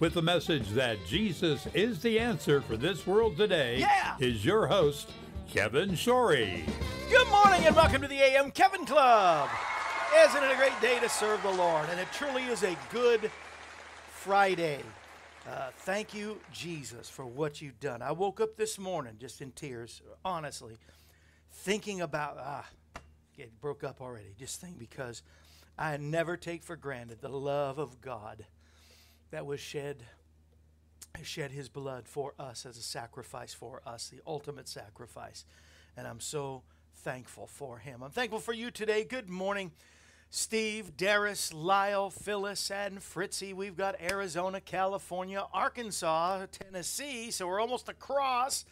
with the message that Jesus is the answer for this world today, Yeah! is your host, Kevin Shorey. Good morning and welcome to the AM Kevin Club. Isn't it a great day to serve the Lord? And it truly is a good Friday. Uh, thank you, Jesus, for what you've done. I woke up this morning just in tears, honestly, thinking about, ah, it broke up already. Just think because I never take for granted the love of God that was shed shed his blood for us as a sacrifice for us, the ultimate sacrifice. And I'm so thankful for him. I'm thankful for you today. Good morning, Steve, Darius, Lyle, Phyllis, and Fritzy. We've got Arizona, California, Arkansas, Tennessee, so we're almost across.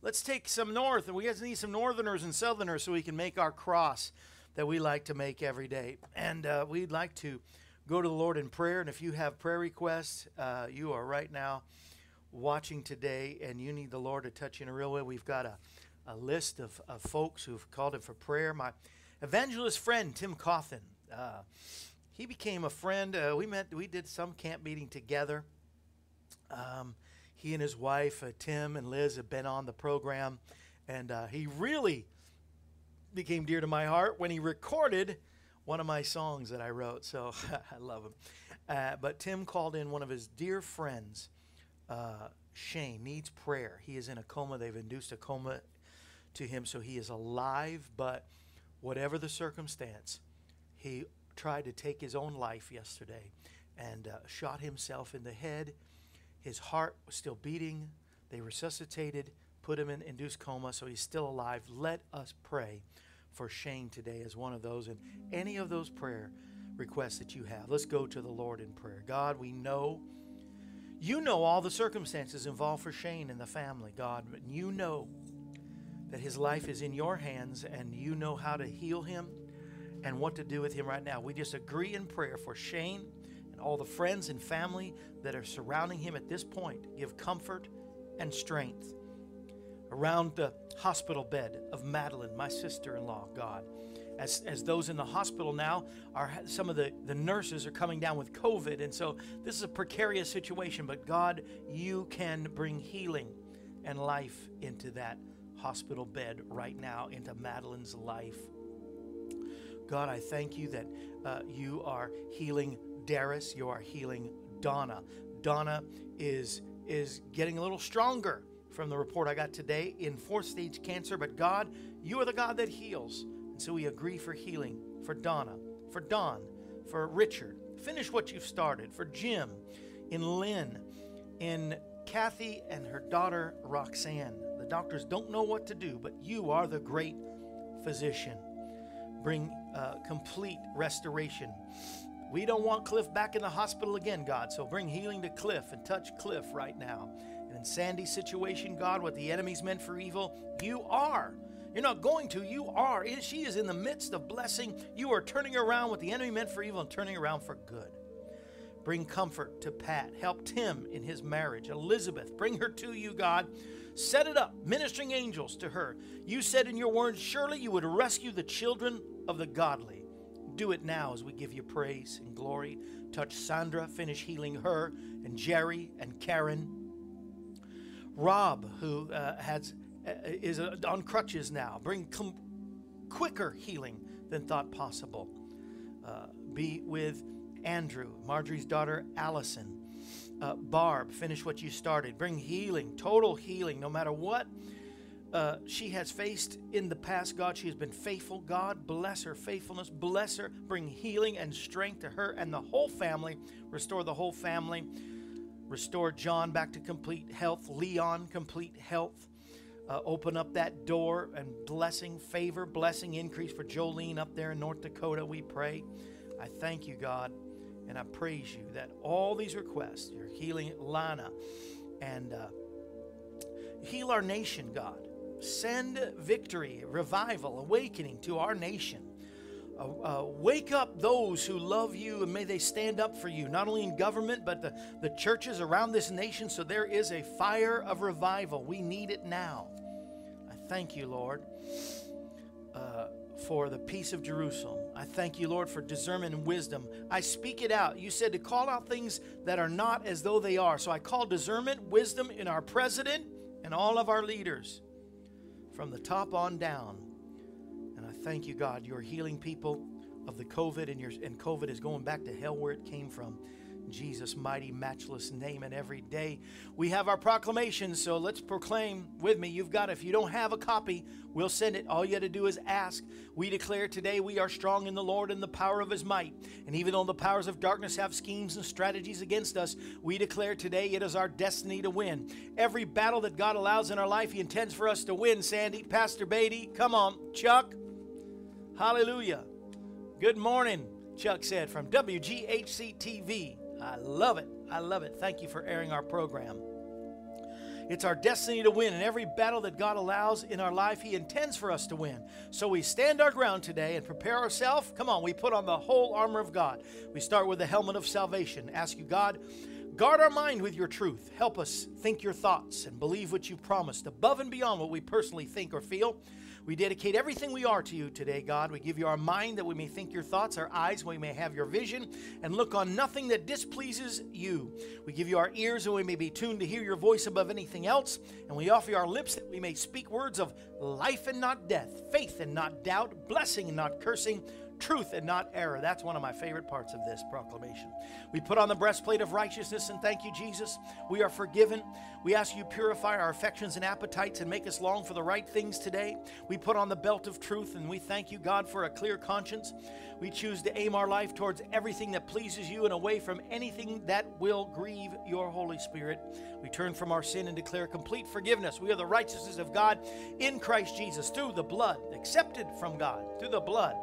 Let's take some north, and we guys need some northerners and southerners so we can make our cross that we like to make every day. And uh, we'd like to go to the Lord in prayer. And if you have prayer requests, uh, you are right now watching today and you need the Lord to touch you in a real way. We've got a, a list of, of folks who've called in for prayer. My evangelist friend, Tim Coffin, uh, he became a friend. Uh, we met, we did some camp meeting together. Um, he and his wife, uh, Tim and Liz, have been on the program. And uh, he really became dear to my heart when he recorded one of my songs that I wrote. So I love him. Uh, but Tim called in one of his dear friends, uh, Shane, needs prayer. He is in a coma. They've induced a coma to him, so he is alive. But whatever the circumstance, he tried to take his own life yesterday and uh, shot himself in the head. His heart was still beating. They resuscitated, put him in induced coma, so he's still alive. Let us pray for Shane today as one of those and any of those prayer requests that you have. Let's go to the Lord in prayer. God, we know you know all the circumstances involved for Shane and the family, God, you know that his life is in your hands and you know how to heal him and what to do with him right now. We just agree in prayer for Shane and all the friends and family that are surrounding him at this point. Give comfort and strength around the hospital bed of Madeline, my sister in law, God. As, as those in the hospital now are some of the, the nurses are coming down with COVID. And so this is a precarious situation, but God, you can bring healing and life into that hospital bed right now, into Madeline's life. God, I thank you that uh, you are healing Darius, you are healing Donna. Donna is is getting a little stronger from the report I got today in fourth stage cancer, but God, you are the God that heals. And so we agree for healing for Donna, for Don, for Richard. Finish what you've started, for Jim, in Lynn, in Kathy and her daughter Roxanne. The doctors don't know what to do, but you are the great physician. Bring uh, complete restoration. We don't want Cliff back in the hospital again, God. So bring healing to Cliff and touch Cliff right now. And Sandy's situation, God, what the enemy's meant for evil, you are. You're not going to, you are. She is in the midst of blessing. You are turning around what the enemy meant for evil and turning around for good. Bring comfort to Pat. Help Tim in his marriage. Elizabeth, bring her to you, God. Set it up, ministering angels to her. You said in your word, surely you would rescue the children of the godly. Do it now as we give you praise and glory. Touch Sandra, finish healing her, and Jerry and Karen. Rob, who uh, has uh, is uh, on crutches now, bring com- quicker healing than thought possible. Uh, be with Andrew, Marjorie's daughter Allison. Uh, Barb, finish what you started. Bring healing, total healing, no matter what uh, she has faced in the past, God. She has been faithful. God, bless her faithfulness. Bless her. Bring healing and strength to her and the whole family. Restore the whole family. Restore John back to complete health. Leon, complete health. Uh, open up that door and blessing, favor, blessing, increase for Jolene up there in North Dakota, we pray. I thank you, God, and I praise you that all these requests, you're healing Lana and uh, heal our nation, God. Send victory, revival, awakening to our nation. Uh, uh, wake up those who love you and may they stand up for you, not only in government, but the, the churches around this nation. So there is a fire of revival. We need it now. I thank you, Lord, uh, for the peace of Jerusalem. I thank you, Lord, for discernment and wisdom. I speak it out. You said to call out things that are not as though they are. So I call discernment, wisdom in our president and all of our leaders from the top on down. Thank you, God, you're healing people of the COVID, and, and COVID is going back to hell where it came from. Jesus' mighty, matchless name. And every day we have our proclamations. So let's proclaim with me. You've got, if you don't have a copy, we'll send it. All you got to do is ask. We declare today we are strong in the Lord and the power of his might. And even though the powers of darkness have schemes and strategies against us, we declare today it is our destiny to win. Every battle that God allows in our life, he intends for us to win. Sandy, Pastor Beatty, come on. Chuck, hallelujah. Good morning, Chuck said from WGHC TV. I love it. I love it. Thank you for airing our program. It's our destiny to win. In every battle that God allows in our life, He intends for us to win. So we stand our ground today and prepare ourselves. Come on, we put on the whole armor of God. We start with the helmet of salvation. Ask you, God, guard our mind with your truth. Help us think your thoughts and believe what you've promised above and beyond what we personally think or feel. We dedicate everything we are to you today, God. We give you our mind that we may think your thoughts, our eyes we may have your vision, and look on nothing that displeases you. We give you our ears that we may be tuned to hear your voice above anything else, and we offer you our lips that we may speak words of life and not death, faith and not doubt, blessing and not cursing truth and not error. That's one of my favorite parts of this proclamation. We put on the breastplate of righteousness and thank you, Jesus. We are forgiven. We ask you purify our affections and appetites and make us long for the right things today. We put on the belt of truth and we thank you, God, for a clear conscience. We choose to aim our life towards everything that pleases you and away from anything that will grieve your Holy Spirit. We turn from our sin and declare complete forgiveness. We are the righteousness of God in Christ Jesus through the blood, accepted from God through the blood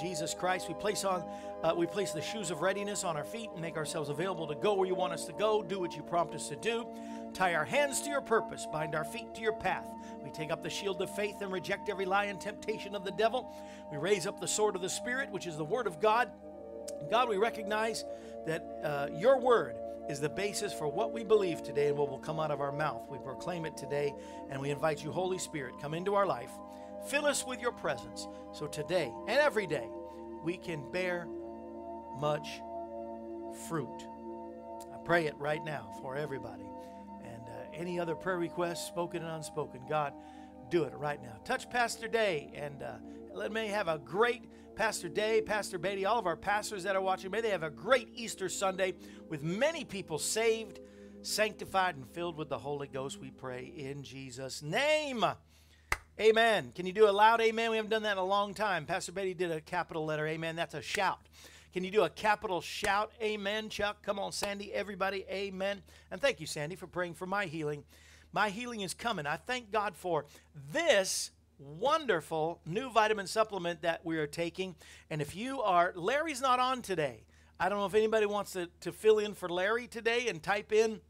Jesus Christ. We place on uh, we place the shoes of readiness on our feet and make ourselves available to go where you want us to go, do what you prompt us to do. Tie our hands to your purpose, bind our feet to your path. We take up the shield of faith and reject every lie and temptation of the devil. We raise up the sword of the Spirit, which is the word of God. God, we recognize that uh, your word is the basis for what we believe today and what will come out of our mouth. We proclaim it today and we invite you, Holy Spirit, come into our life. Fill us with your presence so today and every day we can bear much fruit. I pray it right now for everybody. And uh, any other prayer requests, spoken and unspoken, God, do it right now. Touch Pastor Day and uh, let me have a great Pastor Day, Pastor Beatty, all of our pastors that are watching. May they have a great Easter Sunday with many people saved, sanctified, and filled with the Holy Ghost. We pray in Jesus' name. Amen. Can you do a loud amen? We haven't done that in a long time. Pastor Betty did a capital letter amen. That's a shout. Can you do a capital shout amen, Chuck? Come on, Sandy. Everybody, amen. And thank you, Sandy, for praying for my healing. My healing is coming. I thank God for this wonderful new vitamin supplement that we are taking. And if you are, Larry's not on today. I don't know if anybody wants to, to fill in for Larry today and type in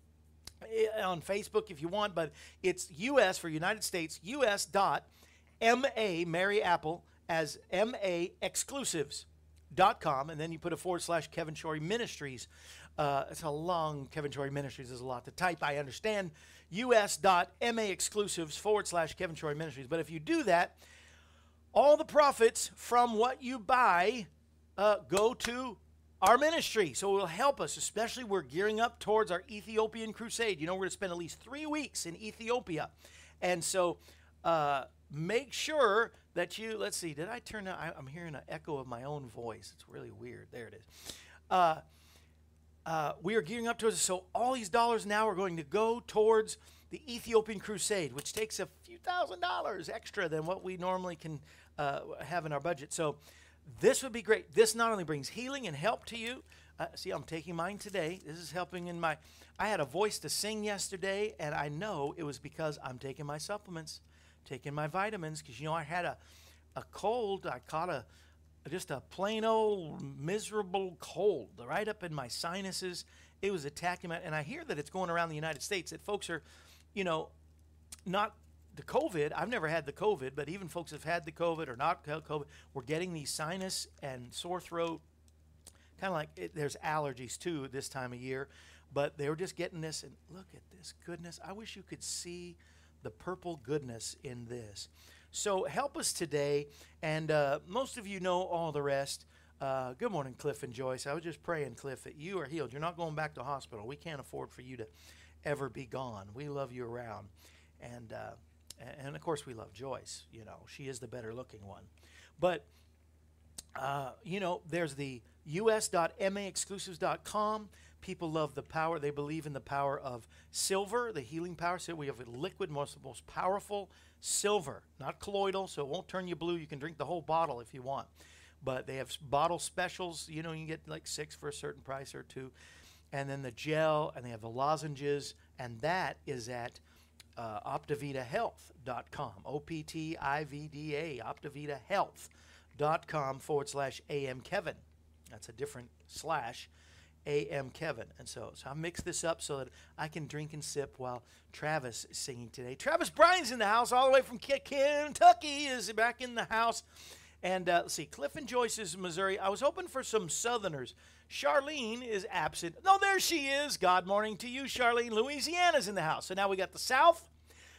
on Facebook if you want, but it's US for United States, US dot MA, Mary Apple, as MA exclusives dot com, and then you put a forward slash Kevin Shorey Ministries. Uh, it's a long Kevin Shorey Ministries. is a lot to type. I understand. US dot ma exclusives forward slash Kevin Shorey Ministries. But if you do that, all the profits from what you buy uh, go to our ministry. So it will help us, especially we're gearing up towards our Ethiopian crusade. You know, we're going to spend at least three weeks in Ethiopia. And so uh, make sure that you, let's see, did I turn, I, I'm hearing an echo of my own voice. It's really weird. There it is. Uh, uh, we are gearing up towards it. So all these dollars now are going to go towards the Ethiopian Crusade, which takes a few thousand dollars extra than what we normally can uh, have in our budget. So this would be great. This not only brings healing and help to you. Uh, see, I'm taking mine today. This is helping in my. I had a voice to sing yesterday, and I know it was because I'm taking my supplements, taking my vitamins. Because you know I had a, a cold. I caught a just a plain old miserable cold right up in my sinuses. It was attacking me, and I hear that it's going around the United States that folks are, you know, not the COVID. I've never had the COVID, but even folks have had the COVID or not COVID, we're getting these sinus and sore throat. Kind of like it, there's allergies too this time of year, but they were just getting this. And look at this goodness. I wish you could see the purple goodness in this. So help us today. And uh, most of you know all the rest. Uh, good morning, Cliff and Joyce. I was just praying, Cliff, that you are healed. You're not going back to hospital. We can't afford for you to ever be gone. We love you around. And, uh, and of course, we love Joyce. You know, she is the better looking one. But, uh, you know, there's the us.maexclusives.com. People love the power. They believe in the power of silver, the healing power. So we have a liquid, most most powerful silver, not colloidal, so it won't turn you blue. You can drink the whole bottle if you want. But they have bottle specials. You know, you get like six for a certain price or two. And then the gel, and they have the lozenges, and that is at uh, OptiVitaHealth.com. O P T I V D A, OptiVitaHealth.com forward slash AM Kevin. That's a different slash. AM Kevin. And so, so I mix this up so that I can drink and sip while Travis is singing today. Travis Bryan's in the house, all the way from Kentucky, is back in the house. And uh, let's see, Cliff and Joyce is Missouri. I was hoping for some Southerners. Charlene is absent. No, there she is. God morning to you, Charlene. Louisiana's in the house. So now we got the South,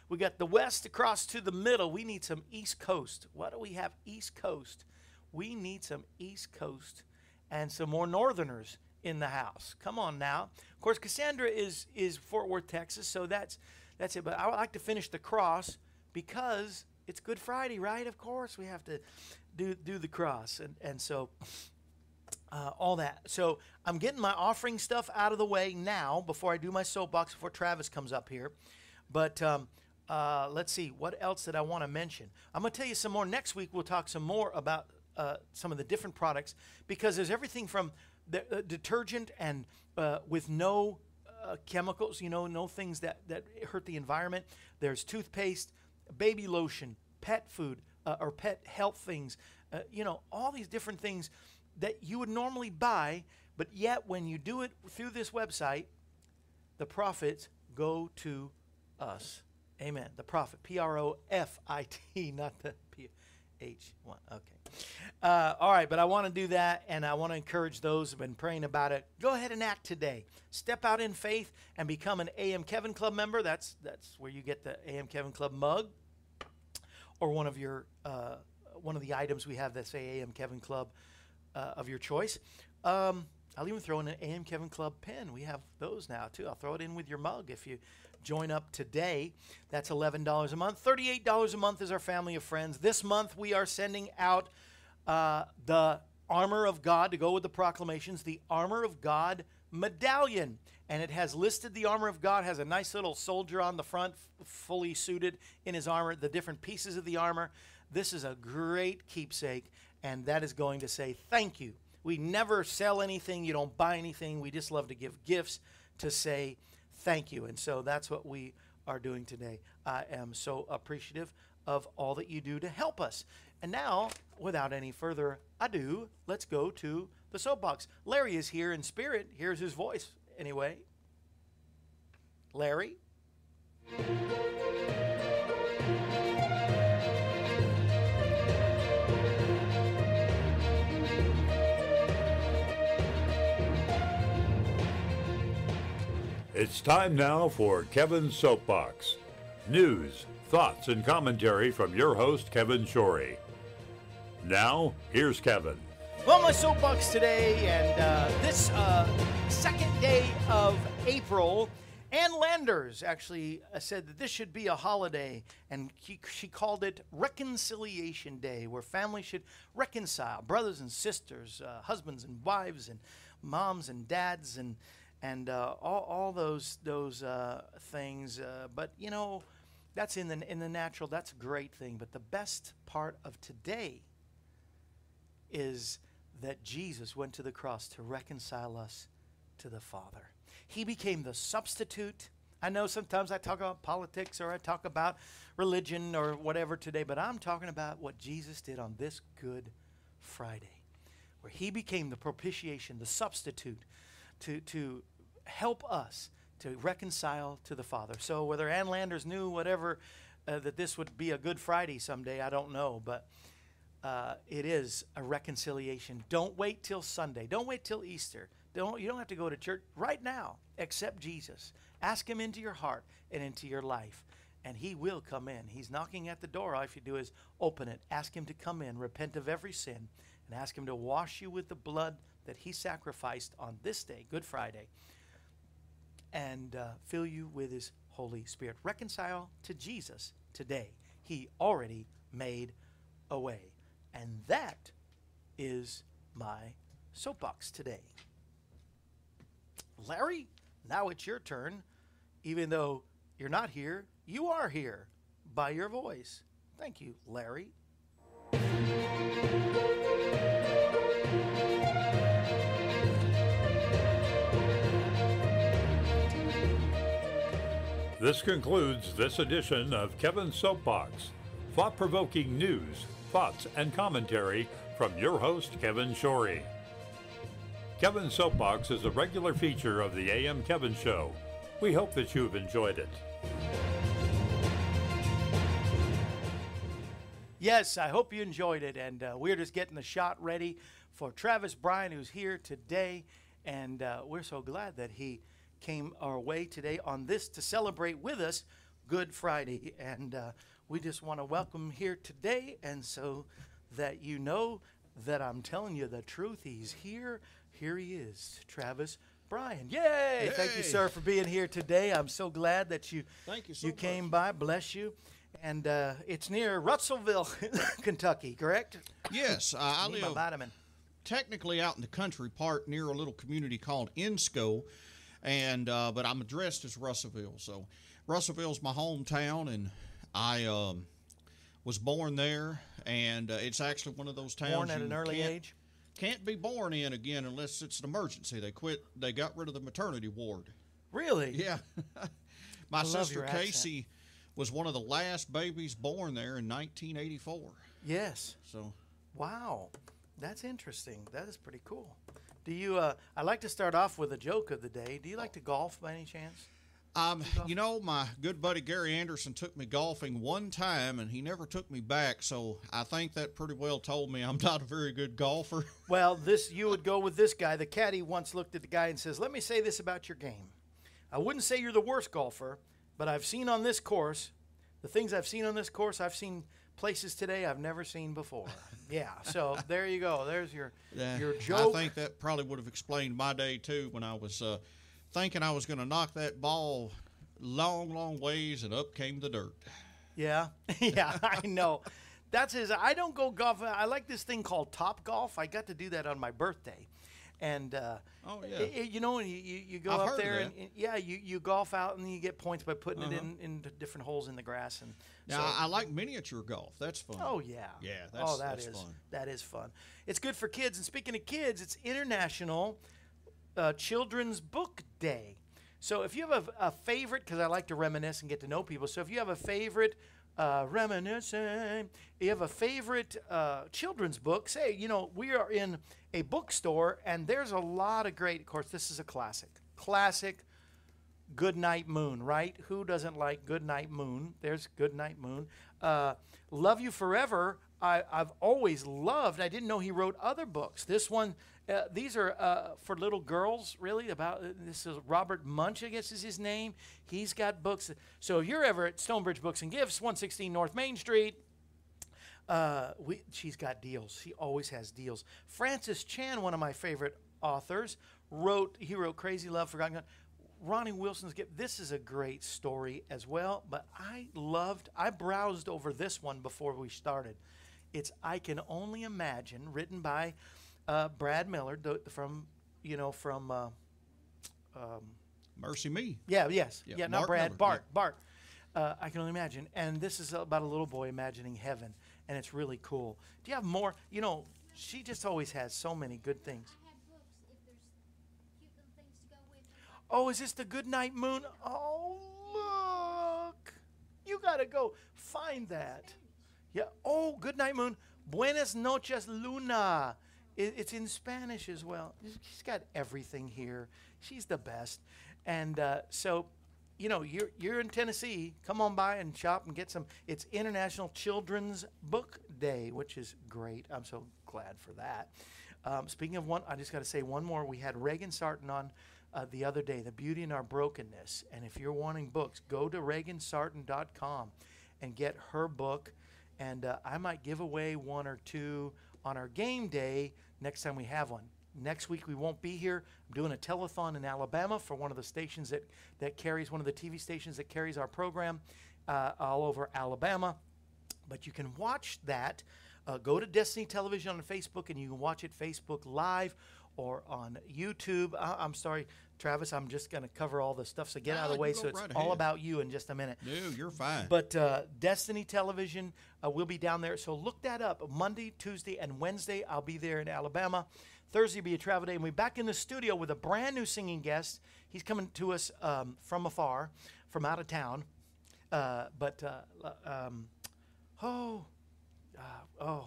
we got the West across to the middle. We need some East Coast. Why do we have? East Coast. We need some East Coast and some more Northerners in the house. Come on now. Of course, Cassandra is is Fort Worth, Texas, so that's that's it. But I would like to finish the cross because it's Good Friday, right? Of course, we have to do do the cross, and and so. Uh, all that. So I'm getting my offering stuff out of the way now before I do my soapbox before Travis comes up here. But um, uh, let's see, what else did I want to mention? I'm going to tell you some more. Next week, we'll talk some more about uh, some of the different products because there's everything from the, uh, detergent and uh, with no uh, chemicals, you know, no things that, that hurt the environment. There's toothpaste, baby lotion, pet food, uh, or pet health things, you know, all these different things that you would normally buy, but yet when you do it through this website, the profits go to us. Amen. The prophet, P R O F I T, not the P H one. Okay. Uh, all right, but I want to do that, and I want to encourage those who've been praying about it. Go ahead and act today. Step out in faith and become an AM Kevin Club member. That's that's where you get the AM Kevin Club mug, or one of your uh, one of the items we have that say AM Kevin Club uh, of your choice. Um, I'll even throw in an AM Kevin Club pen. We have those now too. I'll throw it in with your mug if you join up today. That's $11 a month. $38 a month is our family of friends. This month we are sending out uh, the armor of God to go with the proclamations, the armor of God medallion. And it has listed the armor of God, has a nice little soldier on the front, fully suited in his armor, the different pieces of the armor. This is a great keepsake, and that is going to say thank you. We never sell anything, you don't buy anything. We just love to give gifts to say thank you. And so that's what we are doing today. I am so appreciative of all that you do to help us. And now, without any further ado, let's go to the soapbox. Larry is here in spirit. Here's his voice, anyway. Larry? It's time now for Kevin's Soapbox. News, thoughts, and commentary from your host, Kevin Shorey. Now, here's Kevin. Well, my soapbox today, and uh, this uh, second day of April, Ann Landers actually uh, said that this should be a holiday, and she, she called it Reconciliation Day, where families should reconcile, brothers and sisters, uh, husbands and wives, and moms and dads, and and uh, all, all those those uh, things. Uh, but you know, that's in the in the natural. That's a great thing. But the best part of today is that Jesus went to the cross to reconcile us to the Father. He became the substitute. I know sometimes I talk about politics or I talk about religion or whatever today, but I'm talking about what Jesus did on this Good Friday, where he became the propitiation, the substitute to, to help us to reconcile to the Father. So whether Ann Landers knew whatever uh, that this would be a Good Friday someday, I don't know, but uh, it is a reconciliation. Don't wait till Sunday. Don't wait till Easter. Don't, you don't have to go to church right now. Accept Jesus. Ask Him into your heart and into your life, and He will come in. He's knocking at the door. All you do is open it. Ask Him to come in. Repent of every sin, and ask Him to wash you with the blood that He sacrificed on this day, Good Friday, and uh, fill you with His Holy Spirit. Reconcile to Jesus today. He already made a way. And that is my soapbox today. Larry, now it's your turn. Even though you're not here, you are here by your voice. Thank you, Larry. This concludes this edition of Kevin's Soapbox. Thought provoking news, thoughts, and commentary from your host, Kevin Shorey. Kevin's Soapbox is a regular feature of the AM Kevin Show. We hope that you've enjoyed it. Yes, I hope you enjoyed it. And uh, we're just getting the shot ready for Travis Bryan, who's here today. And uh, we're so glad that he came our way today on this to celebrate with us Good Friday. And uh, we just want to welcome here today. And so that you know that I'm telling you the truth, he's here. Here he is, Travis Bryan. Yay! Thank you, sir, for being here today. I'm so glad that you Thank you so you came by. Bless you. And uh, it's near Russellville, Kentucky, correct? Yes, uh, I my live vitamin. technically out in the country part near a little community called Ensco, and uh, but I'm addressed as Russellville. So Russellville's my hometown, and I um, was born there, and uh, it's actually one of those towns Born at an early age. Can't be born in again unless it's an emergency. They quit. They got rid of the maternity ward. Really? Yeah. My sister your accent. Casey was one of the last babies born there in 1984. Yes. So Wow. That's interesting. That is pretty cool. Do you? Uh, I like to start off with a joke of the day. Do you like to golf by any chance? Um, you know, my good buddy Gary Anderson took me golfing one time, and he never took me back. So I think that pretty well told me I'm not a very good golfer. Well, this you would go with this guy. The caddy once looked at the guy and says, "Let me say this about your game. I wouldn't say you're the worst golfer, but I've seen on this course, the things I've seen on this course, I've seen places today I've never seen before. yeah. So there you go. There's your your joke. I think that probably would have explained my day too when I was uh, thinking I was going to knock that ball long, long ways, and up came the dirt. Yeah, yeah, I know. That's his. I don't go golf. I like this thing called Top Golf. I got to do that on my birthday, and uh, Oh, yeah. i- i- you know, you, you you go I've up there and. Uh-huh. and- yeah, you, you golf out and you get points by putting it in into different holes in the grass and. Now so- I, I like miniature golf. That's fun. Oh yeah. Yeah, oh, that's- that that's is- fun. that is fun. It's good for kids. And speaking of kids, it's International uh, Children's Book Day. So if you have a, a favorite, because I like to reminisce and get to know people. So if you have a favorite uh, reminiscing. You have a favorite uh, children's book. Say, you know, we are in a bookstore, and there's a lot of great. Of course, this is a classic. Classic. Good Night Moon, right? Who doesn't like Good Night Moon? There's Good Night Moon. Uh, Love You Forever. I, I've always loved. I didn't know he wrote other books. This one, uh, these are uh, for little girls, really. About this is Robert Munsch, I guess is his name. He's got books. So if you're ever at Stonebridge Books and Gifts, 116 North Main Street, uh, we, she's got deals. She always has deals. Francis Chan, one of my favorite authors, wrote. He wrote Crazy Love, Forgotten God. Ronnie Wilson's gift. This is a great story as well. But I loved. I browsed over this one before we started. It's I can only imagine, written by uh, Brad Miller from you know from. Uh, um, Mercy me. yeah, yes. Yeah, Yeah, not Brad, Miller, Bart. Bart. Uh, I can only imagine. And this is about a little boy imagining heaven, and it's really cool. Do you have more? You know, she just always has so many good things. I had books if there's cute little things to go with them. Oh, is this the Good Night Moon? Oh, look. You got to go find that. Yeah. Oh, Good Night Moon. Buenas noches, Luna. It, it's in Spanish as well. She's got everything here. She's the best. And uh, so, you know, you're, you're in Tennessee. Come on by and shop and get some. It's International Children's Book Day, which is great. I'm so glad for that. Um, speaking of one, I just got to say one more. We had Reagan Sarton on uh, the other day, The Beauty in Our Brokenness. And if you're wanting books, go to reagansarton.com and get her book. And uh, I might give away one or two on our game day next time we have one. Next week we won't be here. I'm doing a telethon in Alabama for one of the stations that, that carries, one of the TV stations that carries our program uh, all over Alabama. But you can watch that. Uh, go to Destiny Television on Facebook and you can watch it Facebook Live or on YouTube. Uh, I'm sorry, Travis, I'm just going to cover all the stuff. So get Ah, out of the way. So it's right all about you in just a minute. No, you're fine. But uh, Destiny Television uh, will be down there. So look that up. Monday, Tuesday, and Wednesday, I'll be there in Alabama. Thursday will be a travel day. And we're back in the studio with a brand new singing guest. He's coming to us um, from afar, from out of town. Uh, but, uh, um, oh, uh, oh,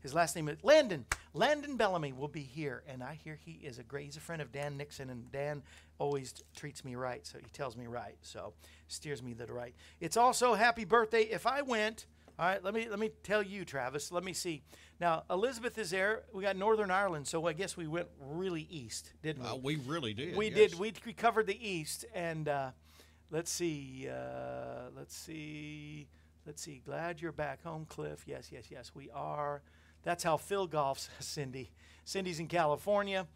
his last name is Landon. Landon Bellamy will be here, and I hear he is a great. He's a friend of Dan Nixon, and Dan always treats me right, so he tells me right, so steers me the right. It's also happy birthday. If I went, all right, let me let me tell you, Travis. Let me see. Now Elizabeth is there. We got Northern Ireland, so I guess we went really east, didn't we? Uh, we really did. we yes. did. We, we covered the east, and uh, let's see. Uh, let's see. Let's see. Glad you're back home, Cliff. Yes, yes, yes. We are. That's how Phil golfs, Cindy. Cindy's in California.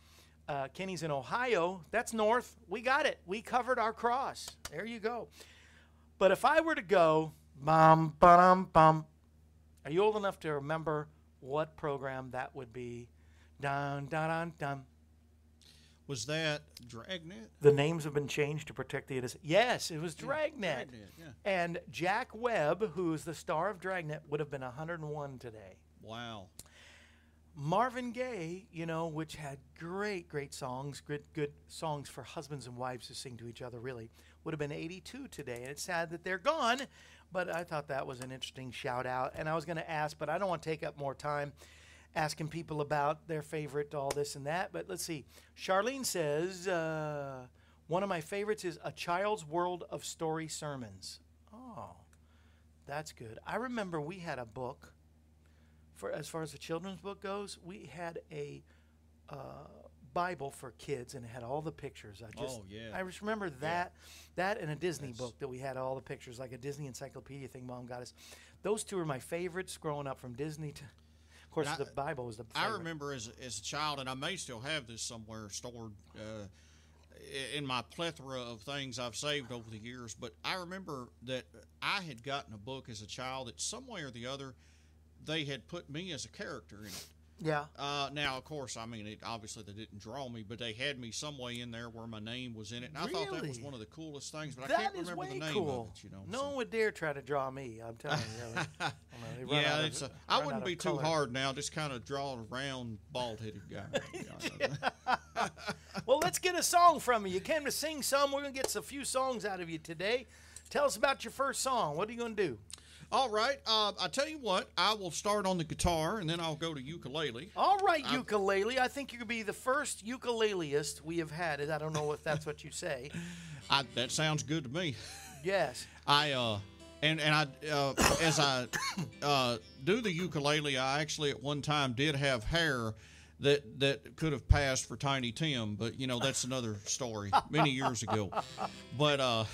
Uh, Kenny's in Ohio. That's north. We got it. We covered our cross. There you go. But if I were to go, bum, bum, bum, are you old enough to remember what program that would be? Dun, dun, dun, dun. Was that Dragnet? The names have been changed to protect the innocent. Yes, it was Dragnet. Dragnet, yeah. And Jack Webb, who's the star of Dragnet, would have been 101 today. Wow. Marvin Gaye, you know, which had great, great songs, good, good songs for husbands and wives to sing to each other, really, would have been 82 today. And it's sad that they're gone, but I thought that was an interesting shout out. And I was going to ask, but I don't want to take up more time asking people about their favorite, all this and that. But let's see. Charlene says, uh, one of my favorites is A Child's World of Story Sermons. Oh, that's good. I remember we had a book for as far as the children's book goes, we had a uh, Bible for kids, and it had all the pictures. I just, Oh, yeah. I just remember that, that, and a Disney That's- book that we had all the pictures, like a Disney encyclopedia thing. Mom got us. Those two are my favorites growing up, from Disney to, of course, I- the Bible was the. I remember as, as a child, and I may still have this somewhere stored uh, in my plethora of things I've saved over the years. But I remember that I had gotten a book as a child that some way or the other they had put me as a character in it. Yeah. Uh, now, of course, I mean, it, obviously they didn't draw me, but they had me some way in there where my name was in it, and I thought that was one of the coolest things. But I can't remember the name cool. of it. You know, no so- one would dare try to draw me. I'm telling you. Really. I don't know, they run Yeah, of- it's a, I wouldn't be of too color. hard now. Just kind of draw a round, bald-headed guy. Well, let's get a song from you. You came to sing some. We're gonna get a few songs out of you today. Tell us about your first song. What are you gonna do? All right. Uh, I tell you what, I will start on the guitar and then I'll go to ukulele. All right, ukulele. I think you could be the first ukuleleist we have had. I don't know if that's what you say. I, that sounds good to me. Yes. I uh, and and I uh, as I uh, do the ukulele, I actually at one time did have hair that that could have passed for Tiny Tim, but you know that's another story many years ago. But uh,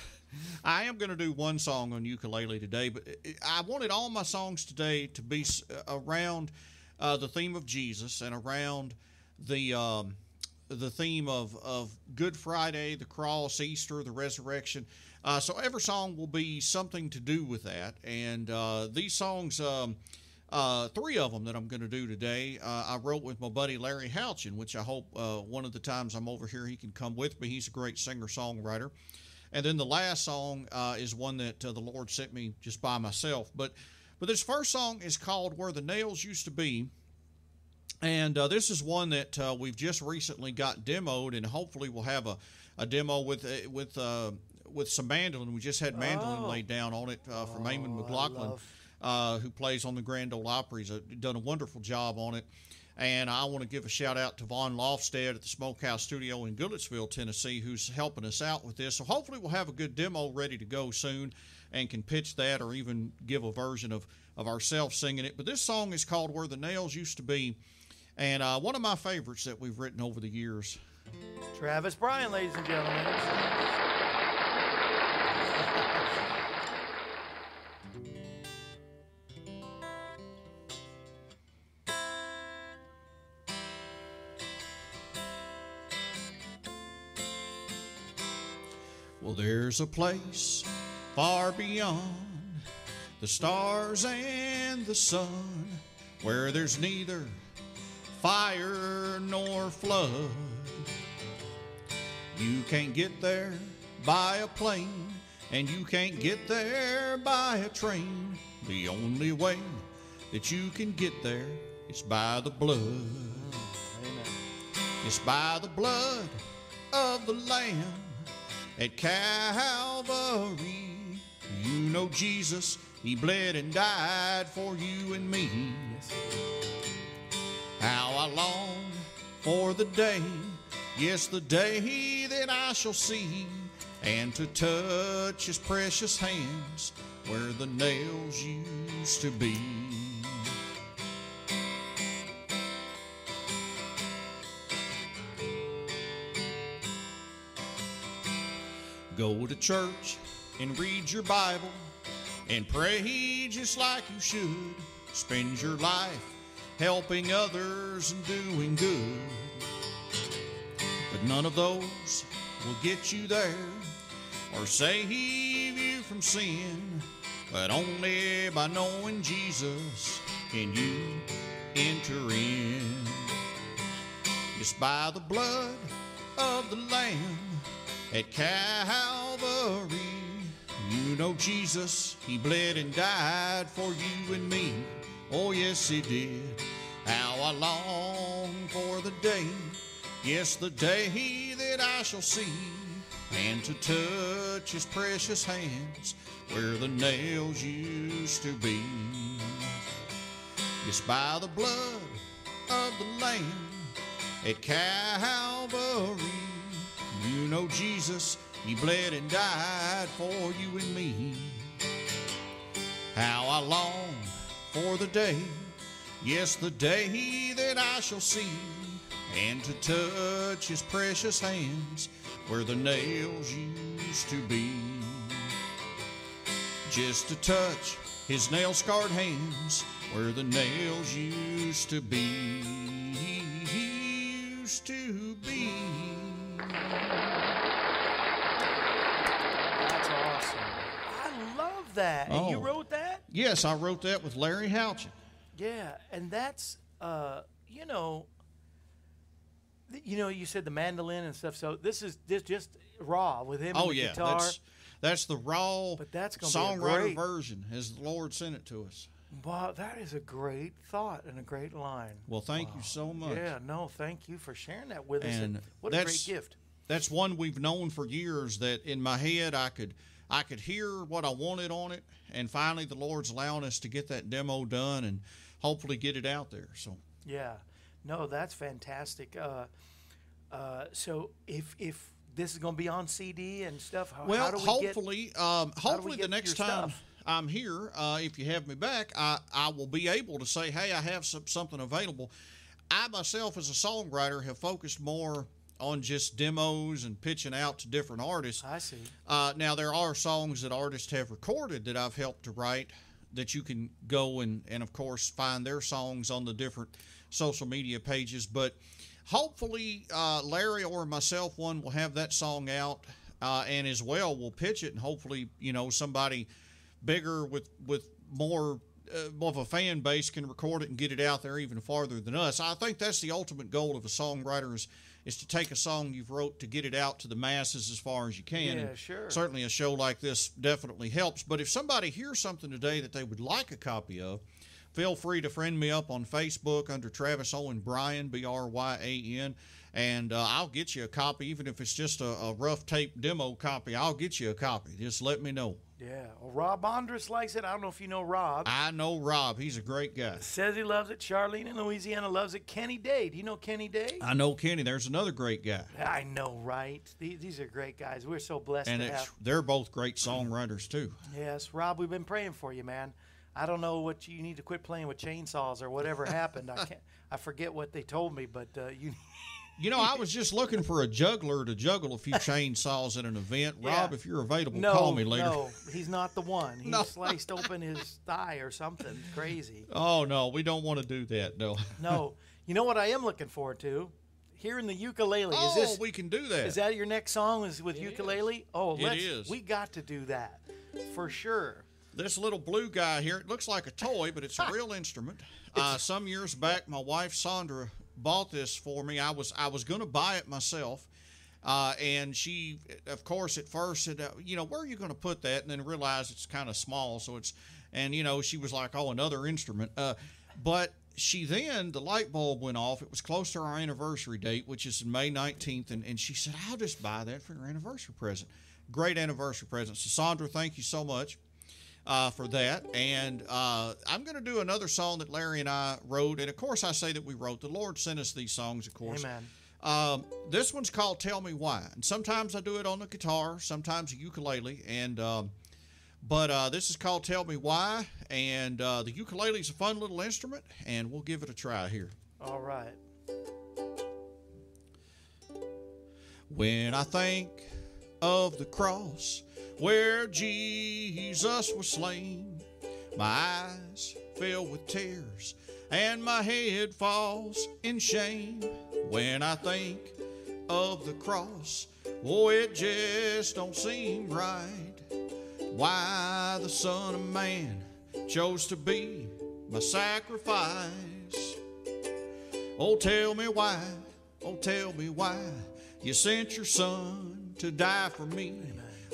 I am going to do one song on ukulele today, but I wanted all my songs today to be around uh, the theme of Jesus and around the. Um, the theme of, of Good Friday, the cross, Easter, the resurrection. Uh, so every song will be something to do with that. And uh, these songs, um, uh, three of them that I'm going to do today, uh, I wrote with my buddy Larry Houchin, which I hope uh, one of the times I'm over here he can come with me. He's a great singer songwriter. And then the last song uh, is one that uh, the Lord sent me just by myself. But but this first song is called "Where the Nails Used to Be." And uh, this is one that uh, we've just recently got demoed, and hopefully we'll have a, a demo with uh, with uh, with some mandolin. We just had mandolin Oh. laid down on it uh, from Eamon McLaughlin, uh, who plays on the Grand Ole Opry. He's uh, done a wonderful job on it. And I want to give a shout out to Vaughn Lofstead at the Smokehouse Studio in Goodlettsville, Tennessee, who's helping us out with this. So hopefully we'll have a good demo ready to go soon and can pitch that or even give a version of, of ourselves singing it. But this song is called Where the Nails Used to Be. And uh, one of my favorites that we've written over the years. Travis Bryan, ladies and gentlemen. Well, there's a place far beyond the stars and the sun where there's neither fire nor flood. You can't get there by a plane, and you can't get there by a train. The only way that you can get there is by the blood. Amen. It's by the blood of the Lamb at Calvary. You know Jesus, He bled and died for you and me. How I long for the day, yes, the day that I shall see, and to touch His precious hands where the nails used to be. Go to church and read your Bible and pray just like you should. Spend your life helping others and doing good. But none of those will get you there or save you from sin. But only by knowing Jesus can you enter in. It's by the blood of the Lamb at Calvary. You know Jesus, He bled and died for you and me. Oh, yes, He did. How I long for the day, yes, the day that I shall see, and to touch His precious hands where the nails used to be. It's by the blood of the Lamb at Calvary. You know Jesus, He bled and died for you and me. How I long for the day, yes, the day that I shall see, and to touch His precious hands where the nails used to be. Just to touch His nail scarred hands where the nails used to be. Used to be. That's awesome. I love that. And you Oh. wrote that? Yes, I wrote that with Larry Houchin. Yeah, and that's uh, you know, you know, you said the mandolin and stuff. So this is this just raw with him Oh and the yeah, guitar. that's that's the raw But that's gonna be a songwriter great- version as the Lord sent it to us. Wow, that is a great thought and a great line. Well, thank you so much. Yeah, no, thank you for sharing that with us. And And what a great gift. That's one we've known for years. That in my head I could I could hear what I wanted on it, and finally the Lord's allowing us to get that demo done and hopefully get it out there. So Yeah, no, that's fantastic. Uh, uh, so if if this is going to be on CD and stuff, how, well, how do we hopefully, um, do we hopefully the next time stuff? I'm here, uh, if you have me back, I, I will be able to say, hey, I have some, something available. I myself, as a songwriter, have focused more on just demos and pitching out to different artists. I see. Uh, now there are songs that artists have recorded that I've helped to write that you can go and, and of course find their songs on the different social media pages. But hopefully uh, Larry or myself one will have that song out uh, and as well we'll pitch it and hopefully you know somebody bigger with with more uh, more of a fan base can record it and get it out there even farther than us. I think that's the ultimate goal of a songwriter is is to take a song you've wrote to get it out to the masses as far as you can. Yeah, And sure. Certainly, a show like this definitely helps. But if somebody hears something today that they would like a copy of, feel free to friend me up on Facebook under Travis Owen Bryan, B R Y A N, and uh, I'll get you a copy, even if it's just a, a rough tape demo copy. I'll get you a copy. Just let me know. Yeah. Well, Rob Andrus likes it. I don't know if you know Rob. I know Rob. He's a great guy. Says he loves it. Charlene in Louisiana loves it. Kenny Day. Do you know Kenny Day? I know Kenny. There's another great guy. I know, right? These, these are great guys. We're so blessed And to it's, have. they're both great songwriters, too. Yes, Rob, we've been praying for you, man. I don't know what you, you need to quit playing with chainsaws or whatever happened. I can't. I forget what they told me, but uh, you. You know, I was just looking for a juggler to juggle a few chainsaws at an event. Yeah. Rob, if you're available, No, call me later. no, he's not the one. He No. sliced open his thigh or something crazy. Oh no, we don't want to do that. No. No, you know what I am looking forward to? Hearing the ukulele. oh, is this we can do that. is that your next song? Is with ukulele? Oh, It let's. is. We got to do that for sure. this little blue guy here? It looks like a toy, but it's a real instrument. Uh, some years back, my wife Sandra bought this for me. I was I was going to buy it myself. Uh, and she, of course, at first said, "You know, where are you going to put that?" And then realized it's kind of small, so it's, and you know, she was like, "Oh, another instrument." Uh, but she then the light bulb went off. It was close to our anniversary date, which is May nineteenth, and, and she said, "I'll just buy that for your anniversary present." Great anniversary present. So Sandra, thank you so much uh, for that. And uh, I'm going to do another song that Larry and I wrote. And of course, I say that we wrote. The Lord sent us these songs, of course. Amen. Um, this one's called "Tell Me Why," and sometimes I do it on the guitar, sometimes a ukulele, and um, but uh, this is called "Tell Me Why," and uh, the ukulele is a fun little instrument, and we'll give it a try here. All right. When I think of the cross where Jesus was slain, my eyes fill with tears and my head falls in shame. When I think of the cross, oh, it just don't seem right. Why the Son of Man chose to be my sacrifice. Oh, tell me why, oh, tell me why you sent your son to die for me.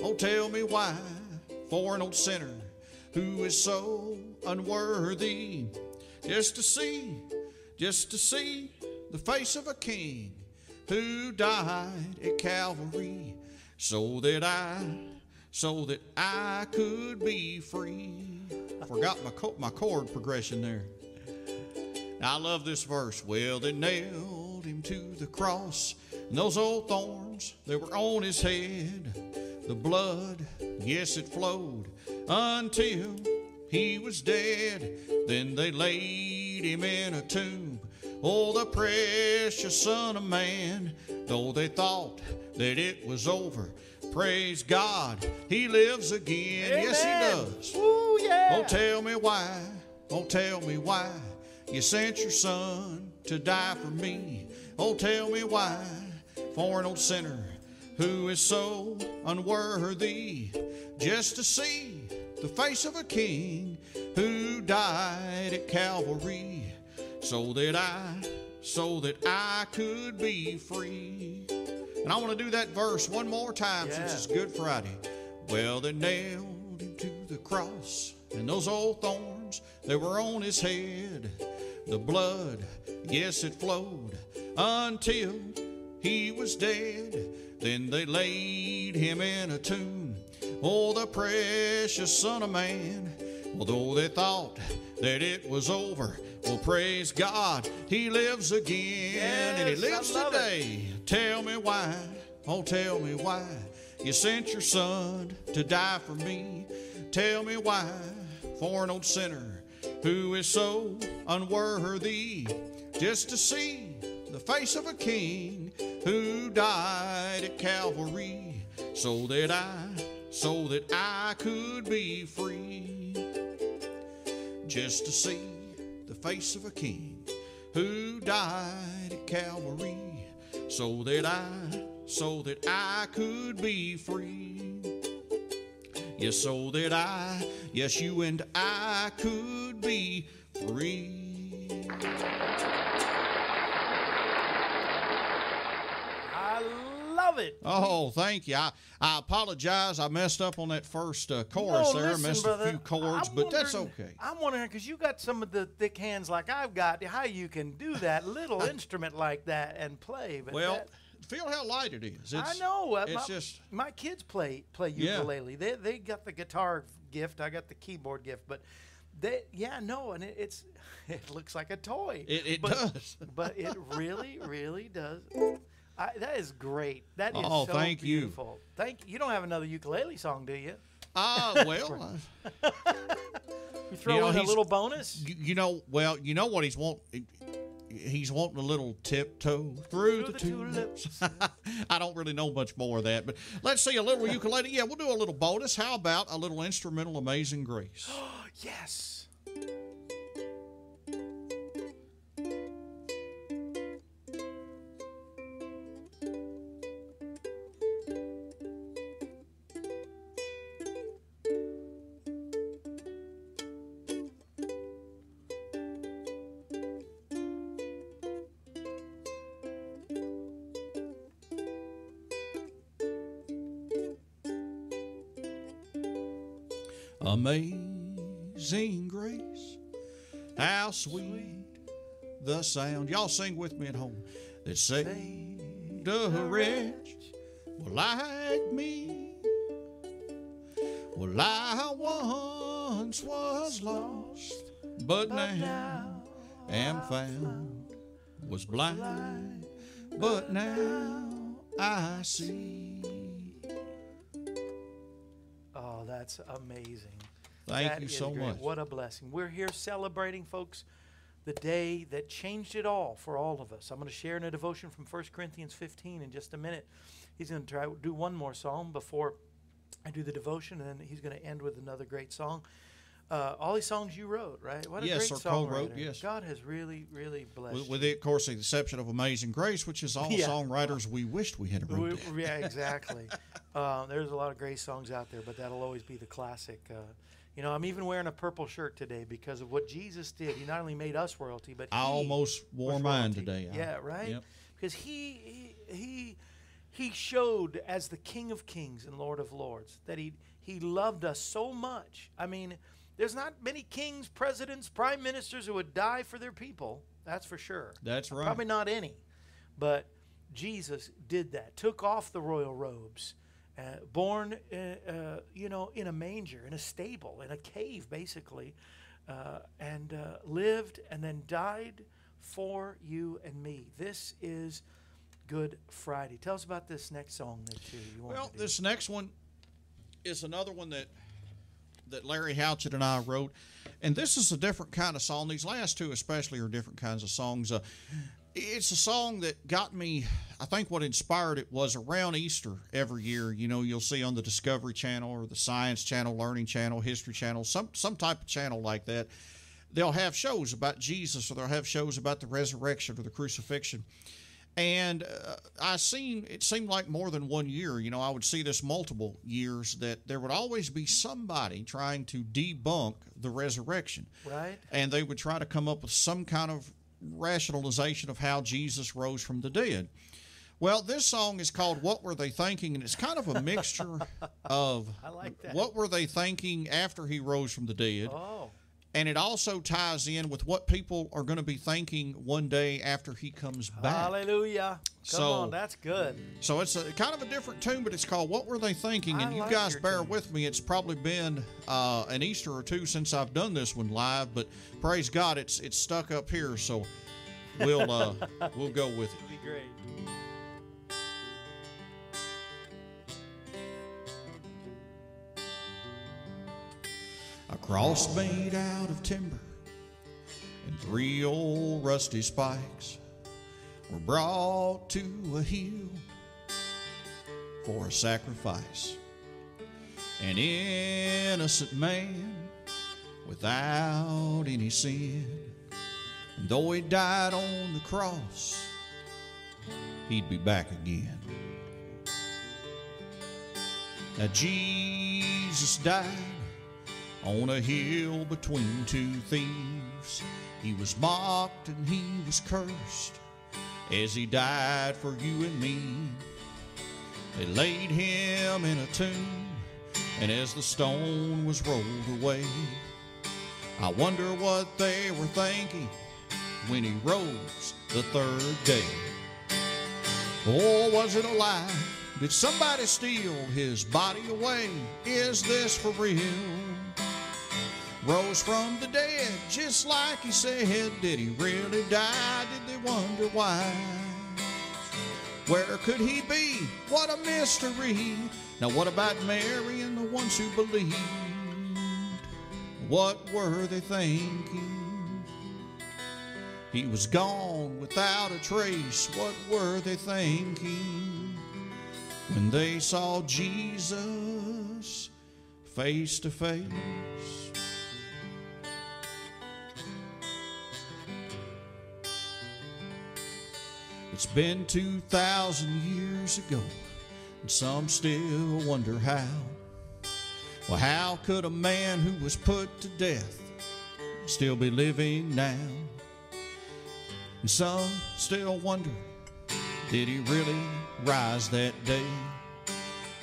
Oh, tell me why, for an old sinner who is so unworthy, just to see, just to see the face of a king who died at Calvary, so that I, so that I could be free. Forgot my co- my chord progression there. I love this verse. Well, they nailed him to the cross, and those old thorns, they were on his head. The blood, yes, it flowed until he was dead. Then they laid him in a tomb. Oh, the precious Son of Man, though they thought that it was over. Praise God, he lives again. Yes, he does. Ooh, yeah. Oh, tell me why. Oh, tell me why you sent your son to die for me. Oh, tell me why for an old sinner who is so unworthy just to see the face of a king who died at Calvary so that I so that I could be free. And I want to do that verse one more time since it's Good Friday. Well, they nailed him to the cross, and those old thorns, they were on his head. The blood, yes, it flowed until he was dead. Then they laid him in a tomb. Oh, the precious Son of Man. Although they thought that it was over, well, praise God, He lives again. and He lives love it. today. Tell me why, oh, tell me why you sent your Son to die for me. Tell me why, for an old sinner who is so unworthy, just to see the face of a king who died at Calvary, so that I, so that I could be free. Just to see the face of a king who died at Calvary so that I so that I could be free. Yes so that I yes you and I could be free I love it. oh thank you I, I apologize I messed up on that first uh, chorus No, there listen, missed brother, a few chords I'm but that's okay I'm wondering because you got some of the thick hands like I've got, how you can do that little instrument like that and play. But well that- feel how light it is I know. uh, it's my, just my kids play play Yeah. ukulele. They they got the guitar gift. I got the keyboard gift. But they yeah no, and it, it's it looks like a toy. It- it but, does. but it really really does. I, that is great. That is Oh, so thank you. beautiful. Thank you. You don't have another ukulele song, do you? Ah, well, uh, You throw know, in a little bonus. you, you know, well, you know what he's want. He's wanting a little tiptoe through, the, tulips. I don't really know much more of that, but let's see a little ukulele. Yeah, we'll do a little bonus. How about a little instrumental "Amazing Grace"? Oh, yes. Amazing Grace, how sweet the sound. Y'all sing with me at home. That saved a wretch like me. Well, I once was lost, but now am found. Was blind, but now I see. Oh, that's amazing. Thank That you so great. much. What a blessing. We're here celebrating, folks, the day that changed it all for all of us. I'm going to share in a devotion from 1 Corinthians 15 in just a minute. He's going to try do one more psalm before I do the devotion, and then he's going to end with another great song. Uh, all these songs you wrote, right? What a Yes, great sir, songwriter. co-wrote, yes. God has really, really blessed With, with the, of course, the exception of Amazing Grace, which is all Yeah. songwriters we wished we had wrote. We- yeah, exactly. uh, there's a lot of great songs out there, but that'll always be the classic. Uh, you know, I'm even wearing a purple shirt today because of what Jesus did. He not only made us royalty, but I almost wore mine today. Yeah, right. Yep. Because he, he he he showed as the King of Kings and Lord of Lords that he he loved us so much. I mean, there's not many kings, presidents, prime ministers who would die for their people. That's for sure. That's right. Probably not any, but Jesus did that. Took off the royal robes, uh, born, uh, uh, you know, in a manger, in a stable, in a cave, basically, uh, and uh, lived and then died for you and me. This is Good Friday. Tell us about this next song that you, you want Well, this next one is another one that that Larry Houchett and I wrote, and this is a different kind of song. These last two, especially, are different kinds of songs. Uh, it's a song that got me. I think what inspired it was around Easter every year. You know, you'll see on the Discovery Channel or the Science Channel, Learning Channel, History Channel, some some type of channel like that. They'll have shows about Jesus, or they'll have shows about the resurrection or the crucifixion. And uh, I seen it seemed like more than one year. You know, I would see this multiple years that there would always be somebody trying to debunk the resurrection, right? and they would try to come up with some kind of rationalization of how Jesus rose from the dead. Well, this song is called "What Were They Thinking," and it's kind of a mixture of I like that. what were they thinking after he rose from the dead, Oh, and it also ties in with what people are going to be thinking one day after he comes back. Hallelujah. Come So- on, that's good. So it's a kind of a different tune, but it's called "What Were They Thinking?" I And you like guys bear tune. with me. It's probably been uh, an Easter or two since I've done this one live, but praise God, it's it's stuck up here, so we'll uh, we'll go with it. It'll be great. A cross made out of timber and three old rusty spikes were brought to a hill for a sacrifice. An innocent man without any sin. And though he died on the cross, he'd be back again. Now Jesus died on a hill between two thieves. He was mocked and he was cursed as he died for you and me. They laid him in a tomb, and as the stone was rolled away, I wonder what they were thinking when he rose the third day. Or was it a lie? Did somebody steal his body away? Is this for real? Rose from the dead, just like he said. Did he really die? Did they wonder why? Where could he be? What a mystery. Now, what about Mary and the ones who believed? What were they thinking? He was gone without a trace. What were they thinking when they saw Jesus face to face? It's been 2,000 years ago, and some still wonder how. Well, how could a man who was put to death still be living now? And some still wonder, did he really rise that day?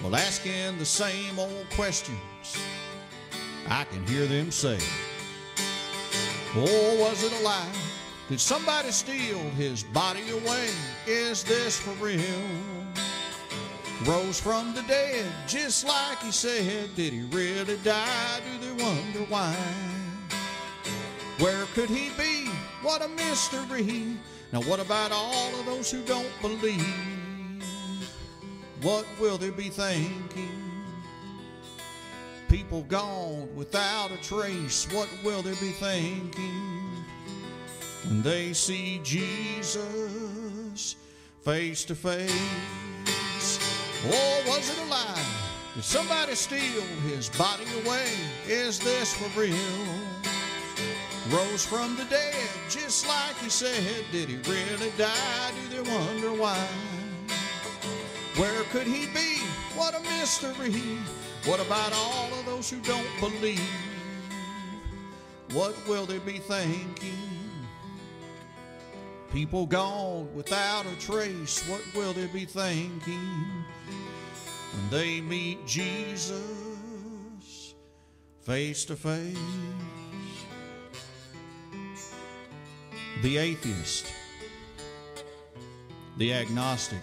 Well, asking the same old questions, I can hear them say, or was it a lie? Did somebody steal his body away? Is this for real? Rose from the dead, just like he said. Did he really die? Do they wonder why? Where could he be? What a mystery. Now, what about all of those who don't believe? What will they be thinking? People gone without a trace. What will they be thinking? When they see Jesus face to face. Or was it a lie? Did somebody steal his body away? Is this for real? Rose from the dead, just like he said. Did he really die? Do they wonder why? Where could he be? What a mystery. What about all of those who don't believe? What will they be thinking? People gone without a trace, what will they be thinking when they meet Jesus face to face? The atheist, the agnostic,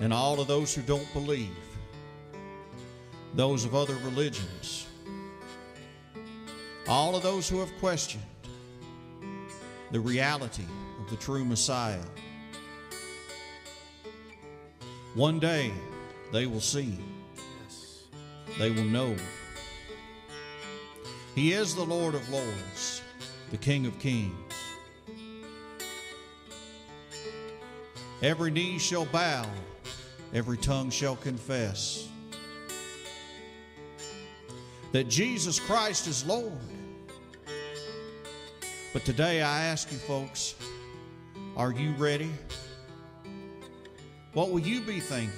and all of those who don't believe, those of other religions, all of those who have questioned the reality of the true Messiah. One day they will see, they will know. He is the Lord of Lords, the King of Kings. Every knee shall bow, every tongue shall confess that Jesus Christ is Lord. But today I ask you folks, are you ready? What will you be thinking?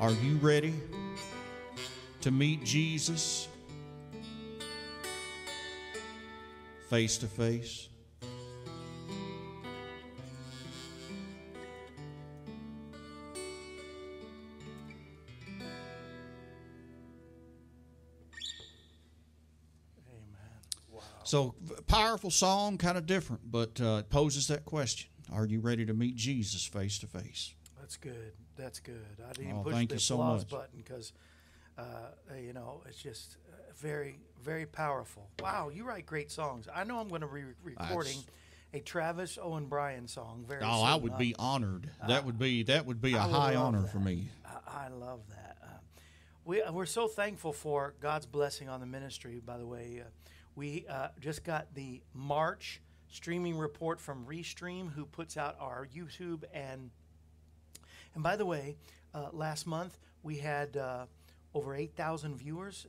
Are you ready to meet Jesus face to face? So powerful song, kind of different, but uh, it poses that question: Are you ready to meet Jesus face to face? That's good. That's good. I didn't Oh, push the so applause button because, uh, you know, it's just uh, very, very powerful. Wow, you write great songs. I know I'm going to be recording a Travis Owen Bryan song very Oh, soon. I would be honored. That would be that would be a would high honor that. for me. I, I love that. Uh, we, we're so thankful for God's blessing on the ministry. By the way, uh, we uh, just got the March streaming report from Restream, who puts out our YouTube and and by the way, uh, last month we had uh, over eight thousand viewers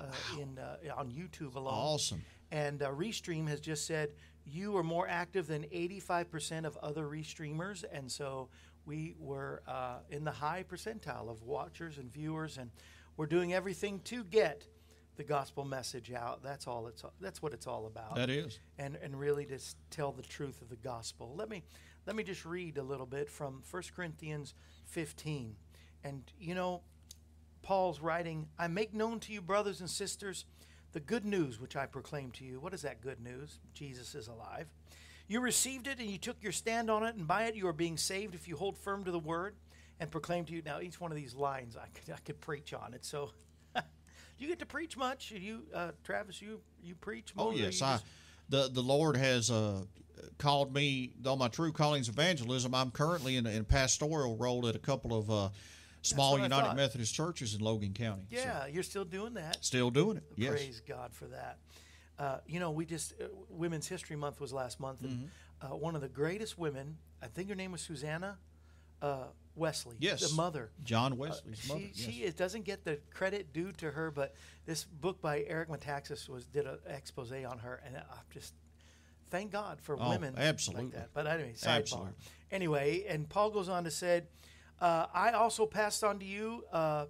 uh, in uh, on YouTube alone. Awesome. And uh, Restream has just said you are more active than 85% of other Restreamers, and so we were uh, in the high percentile of watchers and viewers, and we're doing everything to get the gospel message out. That's all. It's that's what it's all about That is. and and really just tell the truth of the gospel. Let me let me just read a little bit from 1 Corinthians 15. And you know, Paul's writing, I make known to you, brothers and sisters, the good news which I proclaim to you. What is that good news? Jesus is alive. You received it and you took your stand on it, and by it you are being saved if you hold firm to the word and proclaim to you. Now, each one of these lines I could, I could preach on it. So, you get to preach much? You, uh, Travis, you you preach? Oh more, or yes, I. just- The the Lord has uh, called me on my true callings evangelism. I'm currently in a, in a pastoral role at a couple of uh, small United. Methodist churches in Logan County. So, Yeah, you're still doing that. still doing it. Yes. Praise God for that. Uh, you know, we just uh, Women's History Month was last month, and Mm-hmm. uh, one of the greatest women, I think her name was Susanna uh, Wesley, Yes. the mother. John Uh, Wesley's she mother. yes. she is, doesn't get the credit due to her, but this book by Eric Metaxas was did an expose on her, and I just thank God for Oh, women absolutely. like that. But anyway, sidebar. Anyway, and Paul goes on to said, uh, I also passed on to you. Uh,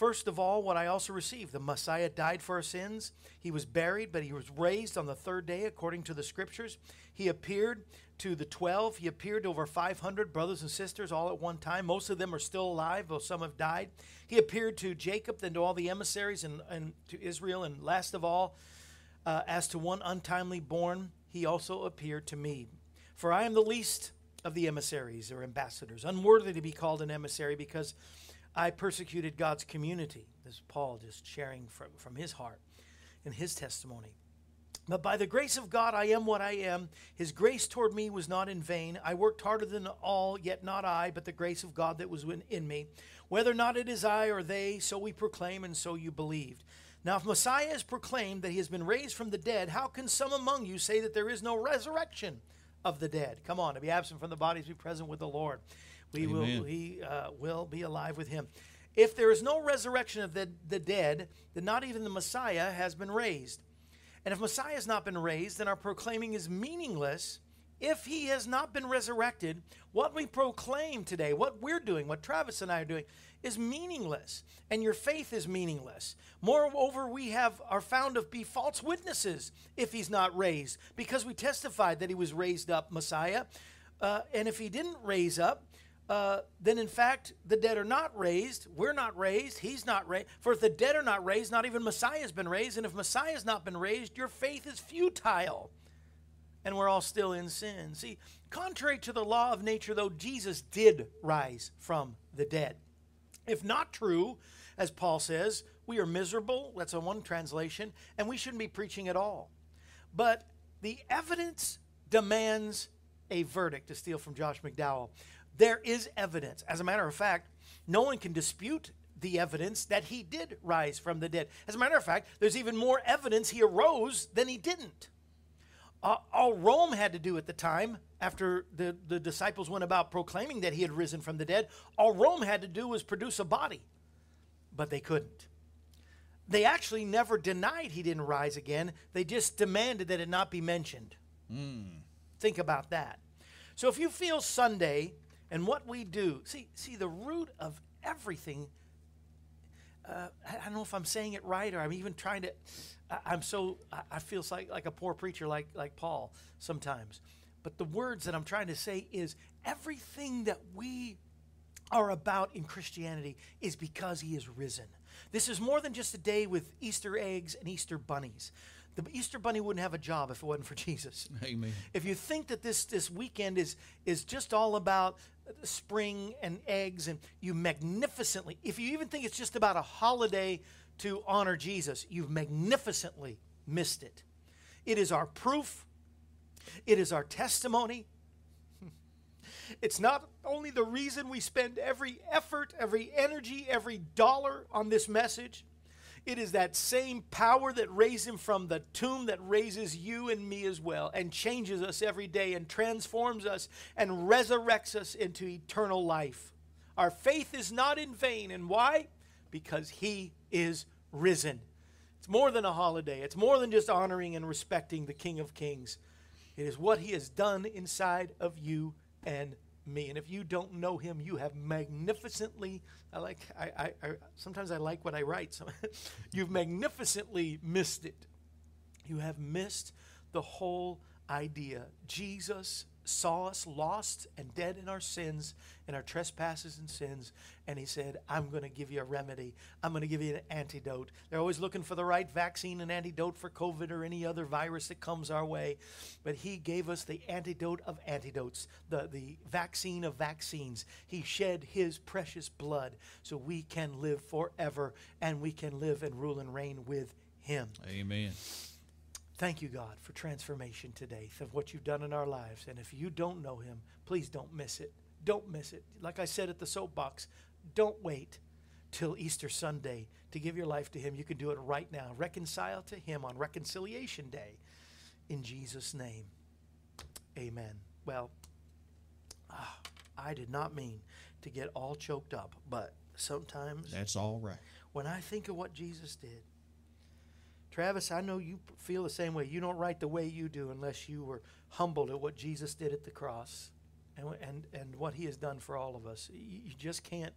First of all, what I also received the Messiah died for our sins. He was buried, but he was raised on the third day according to the scriptures. He appeared to the 12. He appeared to over 500 brothers and sisters all at one time. Most of them are still alive, though some have died. He appeared to Jacob, then to all the emissaries, and, and to Israel. And last of all, uh, as to one untimely born, he also appeared to me. For I am the least of the emissaries or ambassadors, unworthy to be called an emissary because I persecuted God's community. This is Paul just sharing from, from his heart and his testimony. But by the grace of God, I am what I am. His grace toward me was not in vain. I worked harder than all, yet not I, but the grace of God that was in, me. Whether or not it is I or they, so we proclaim, and so you believed. Now, if Messiah is proclaimed that he has been raised from the dead, how can some among you say that there is no resurrection of the dead? Come on, to be absent from the bodies, be present with the Lord. We will, Amen. we uh, will be alive with him. If there is no resurrection of the, the dead, then not even the Messiah has been raised. And if Messiah has not been raised, then our proclaiming is meaningless. If he has not been resurrected, what we proclaim today, what we're doing, what Travis and I are doing, is meaningless. And your faith is meaningless. Moreover, we have are found to be false witnesses if he's not raised, because we testified that he was raised up, Messiah. Uh, and if he didn't raise up, uh, then in fact the dead are not raised. We're not raised. He's not raised. For if the dead are not raised, not even Messiah has been raised. And if Messiah has not been raised, your faith is futile. And we're all still in sin. See, contrary to the law of nature, though, Jesus did rise from the dead. If not true, as Paul says, we are miserable. That's a one translation, and we shouldn't be preaching at all. But the evidence demands a verdict, to steal from Josh McDowell. There is evidence. As a matter of fact, no one can dispute the evidence that he did rise from the dead. As a matter of fact, there's even more evidence he arose than he didn't. Uh, all Rome had to do at the time, after the, the disciples went about proclaiming that he had risen from the dead, all Rome had to do was produce a body. But they couldn't. They actually never denied he didn't rise again, they just demanded that it not be mentioned. Think about that. So if you feel Sunday and what we do, see, see the root of everything. Uh, I I don't know if I'm saying it right or I'm even trying to. I, I'm so I, I feel like like a poor preacher like like Paul sometimes. But the words that I'm trying to say is everything that we are about in Christianity is because he is risen. This is more than just a day with Easter eggs and Easter bunnies. The Easter Bunny wouldn't have a job if it wasn't for Jesus. Amen. If you think that this this weekend is is just all about spring and eggs and you magnificently if you even think it's just about a holiday to honor Jesus, you've magnificently missed it. It is our proof. It is our testimony. It's not only the reason we spend every effort, every energy, every dollar on this message. It is that same power that raised him from the tomb that raises you and me as well and changes us every day and transforms us and resurrects us into eternal life. Our faith is not in vain. And why? Because he is risen. It's more than a holiday, it's more than just honoring and respecting the King of Kings. It is what he has done inside of you and me. And if you don't know him, you have magnificently, I like, I, I, I sometimes I like what I write. So you've magnificently missed it. You have missed the whole idea. Jesus saw us lost and dead in our sins and our trespasses and sins and he said i'm going to give you a remedy. I'm going to give you an antidote. They're always looking for the right vaccine and antidote for covid or any other virus that comes our way but he gave us the antidote of antidotes the, the vaccine of vaccines. He shed his precious blood so we can live forever and we can live and rule and reign with him. Amen. Thank you, God, for transformation today, of what you've done in our lives. And if you don't know Him, please don't miss it. Don't miss it. Like I said at the soapbox, don't wait till Easter Sunday to give your life to Him. You can do it right now. Reconcile to Him on Reconciliation Day. In Jesus' name, amen. Well, ah, I did not mean to get all choked up, but sometimes That's all right. when I think of what Jesus did, Travis, I know you feel the same way. You don't write the way you do unless you were humbled at what Jesus did at the cross and, and, and what he has done for all of us. You, just can't,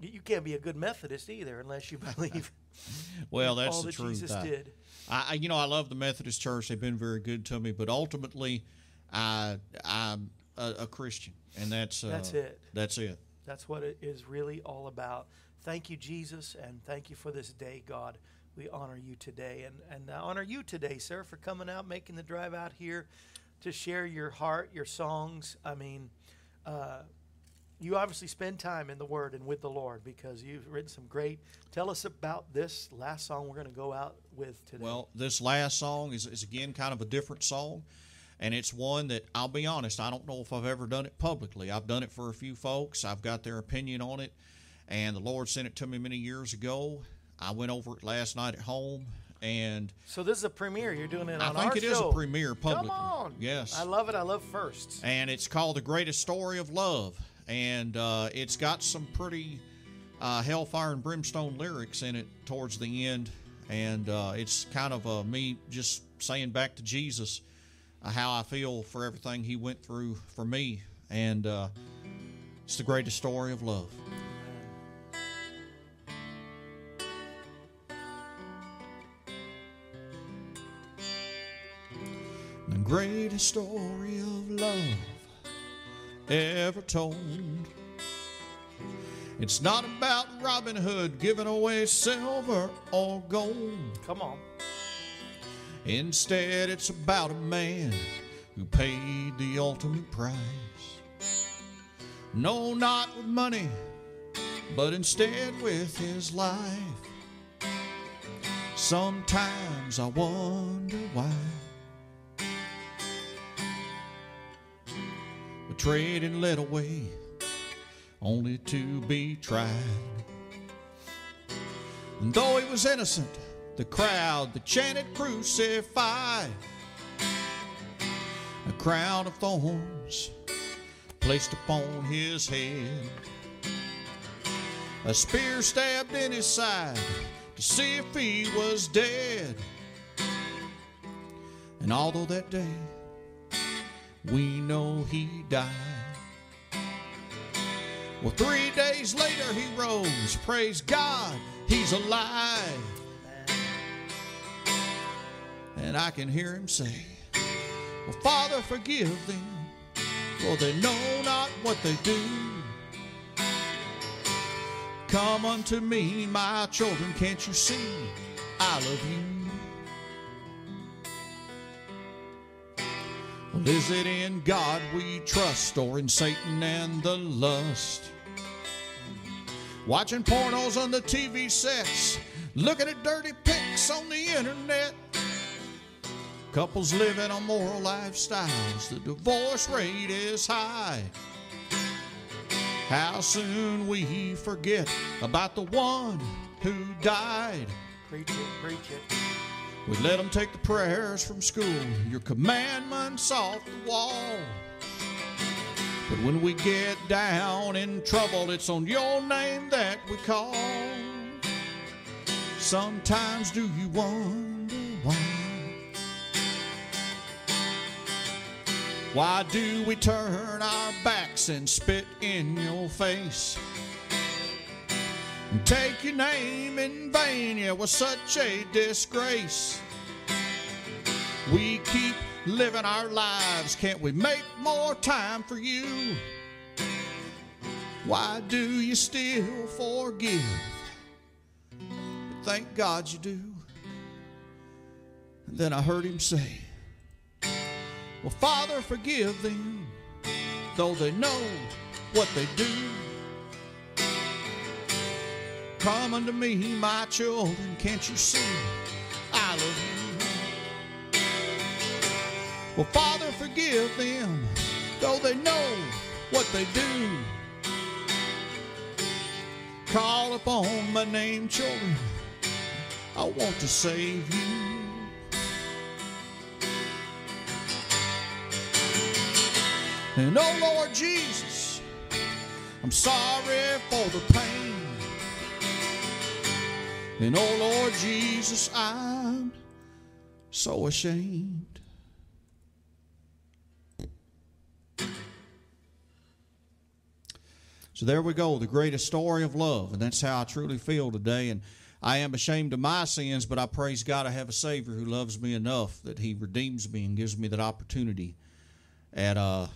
you can't be a good Methodist either unless you believe Well, that's all the that truth. Jesus I- did. I, you know, I love the Methodist Church. They've been very good to me, but ultimately, I, I'm a, a Christian, and that's uh, That's it. That's it. That's what it is really all about. Thank you, Jesus, and thank you for this day, God. We honor you today, and and I honor you today, sir, for coming out, making the drive out here to share your heart, your songs. I mean, uh, you obviously spend time in the Word and with the Lord because you've written some great. Tell us about this last song we're going to go out with today. Well, this last song is, is again kind of a different song, and it's one that I'll be honest, I don't know if I've ever done it publicly. I've done it for a few folks. I've got their opinion on it, and the Lord sent it to me many years ago. I went over it last night at home, and so this is a premiere. You're doing it on the card. I think it is show. a premiere publicly. Come on, Yes, I love it. I love firsts. and it's called The Greatest Story of Love. And uh, it's got some pretty uh, hellfire and brimstone lyrics in it towards the end. And uh, it's kind of uh, me just saying back to Jesus uh, how I feel for everything he went through for me. And uh, it's the greatest story of love. Greatest story of love ever told. It's not about Robin Hood giving away silver or gold. Come on. Instead, it's about a man who paid the ultimate price. No, not with money, but instead with his life. Sometimes I wonder why. Betrayed and led away, only to be tried. And though he was innocent, the crowd that chanted crucify. A crown of thorns placed upon his head. A spear stabbed in his side to see if he was dead. And although that day we know he died. Well, three days later he rose. Praise God, he's alive. And I can hear him say, Well, Father, forgive them, for they know not what they do. Come unto me, my children, can't you see? I love you. Is it in God we trust or in Satan and the lust? Watching pornos on the TV sets, looking at dirty pics on the internet. Couples living on moral lifestyles, the divorce rate is high. How soon we forget about the one who died. Preach it, preach it. We let them take the prayers from school, your commandments off the wall. But when we get down in trouble, it's on your name that we call. Sometimes do you wonder why? Why do we turn our backs and spit in your face? And take your name in vain, yeah, was such a disgrace. We keep living our lives, can't we make more time for you? Why do you still forgive? But thank God you do. And then I heard him say, Well, Father, forgive them, though they know what they do. Come unto me, my children, can't you see? I love you. Well, Father, forgive them, though they know what they do. Call upon my name, children. I want to save you. And oh Lord Jesus, I'm sorry for the pain. And oh Lord Jesus, I'm so ashamed. So there we go, the greatest story of love. And that's how I truly feel today. And I am ashamed of my sins, but I praise God I have a Savior who loves me enough that He redeems me and gives me that opportunity at uh,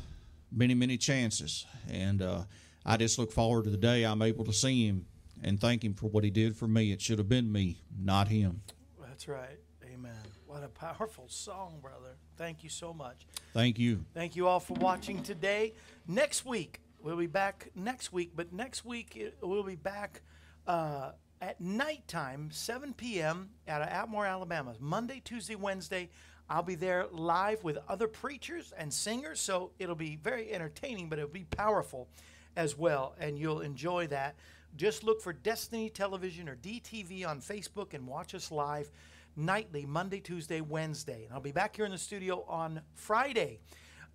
many, many chances. And uh, I just look forward to the day I'm able to see Him and thank Him for what He did for me. It should have been me, not Him. That's right. Amen. What a powerful song, brother. Thank you so much. Thank you. Thank you all for watching today. Next week, we'll be back next week, but next week we'll be back uh, at nighttime, 7 p.m. at Atmore, Alabama. Monday, Tuesday, Wednesday. I'll be there live with other preachers and singers, so it'll be very entertaining, but it'll be powerful as well, and you'll enjoy that. Just look for Destiny Television or DTV on Facebook and watch us live nightly, Monday, Tuesday, Wednesday. And I'll be back here in the studio on Friday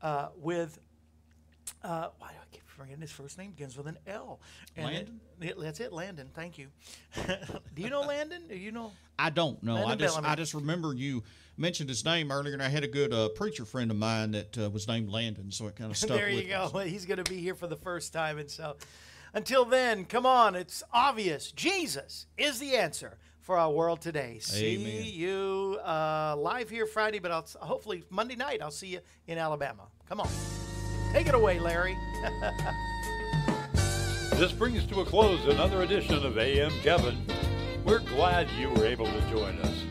uh, with uh, why do I keep forgetting his first name? Begins with an L. And Landon? it- that's it, Landon. Thank you. do you know Landon? Do you know? I don't know. I just Bellamy. I just remember you mentioned his name earlier, and I had a good uh, preacher friend of mine that uh, was named Landon, so it kind of stuck there you go. He's going to be here for the first time, and so until then, come on. It's obvious. Jesus is the answer for our world today. See Amen. you uh, live here Friday, but I'll hopefully Monday night. I'll see you in Alabama. Come on, take it away, Larry. This brings to a close another edition of AM Kevin. We're glad you were able to join us.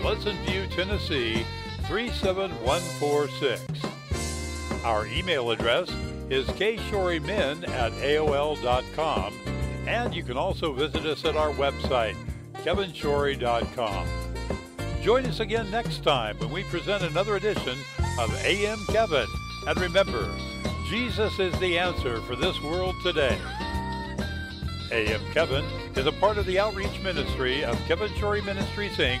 Pleasant View, Tennessee 37146. Our email address is kshorymen at AOL.com, and you can also visit us at our website, kevinshorey.com. Join us again next time when we present another edition of AM Kevin. And remember, Jesus is the answer for this world today. AM Kevin is a part of the outreach ministry of Kevin Shorey Ministries, Inc.,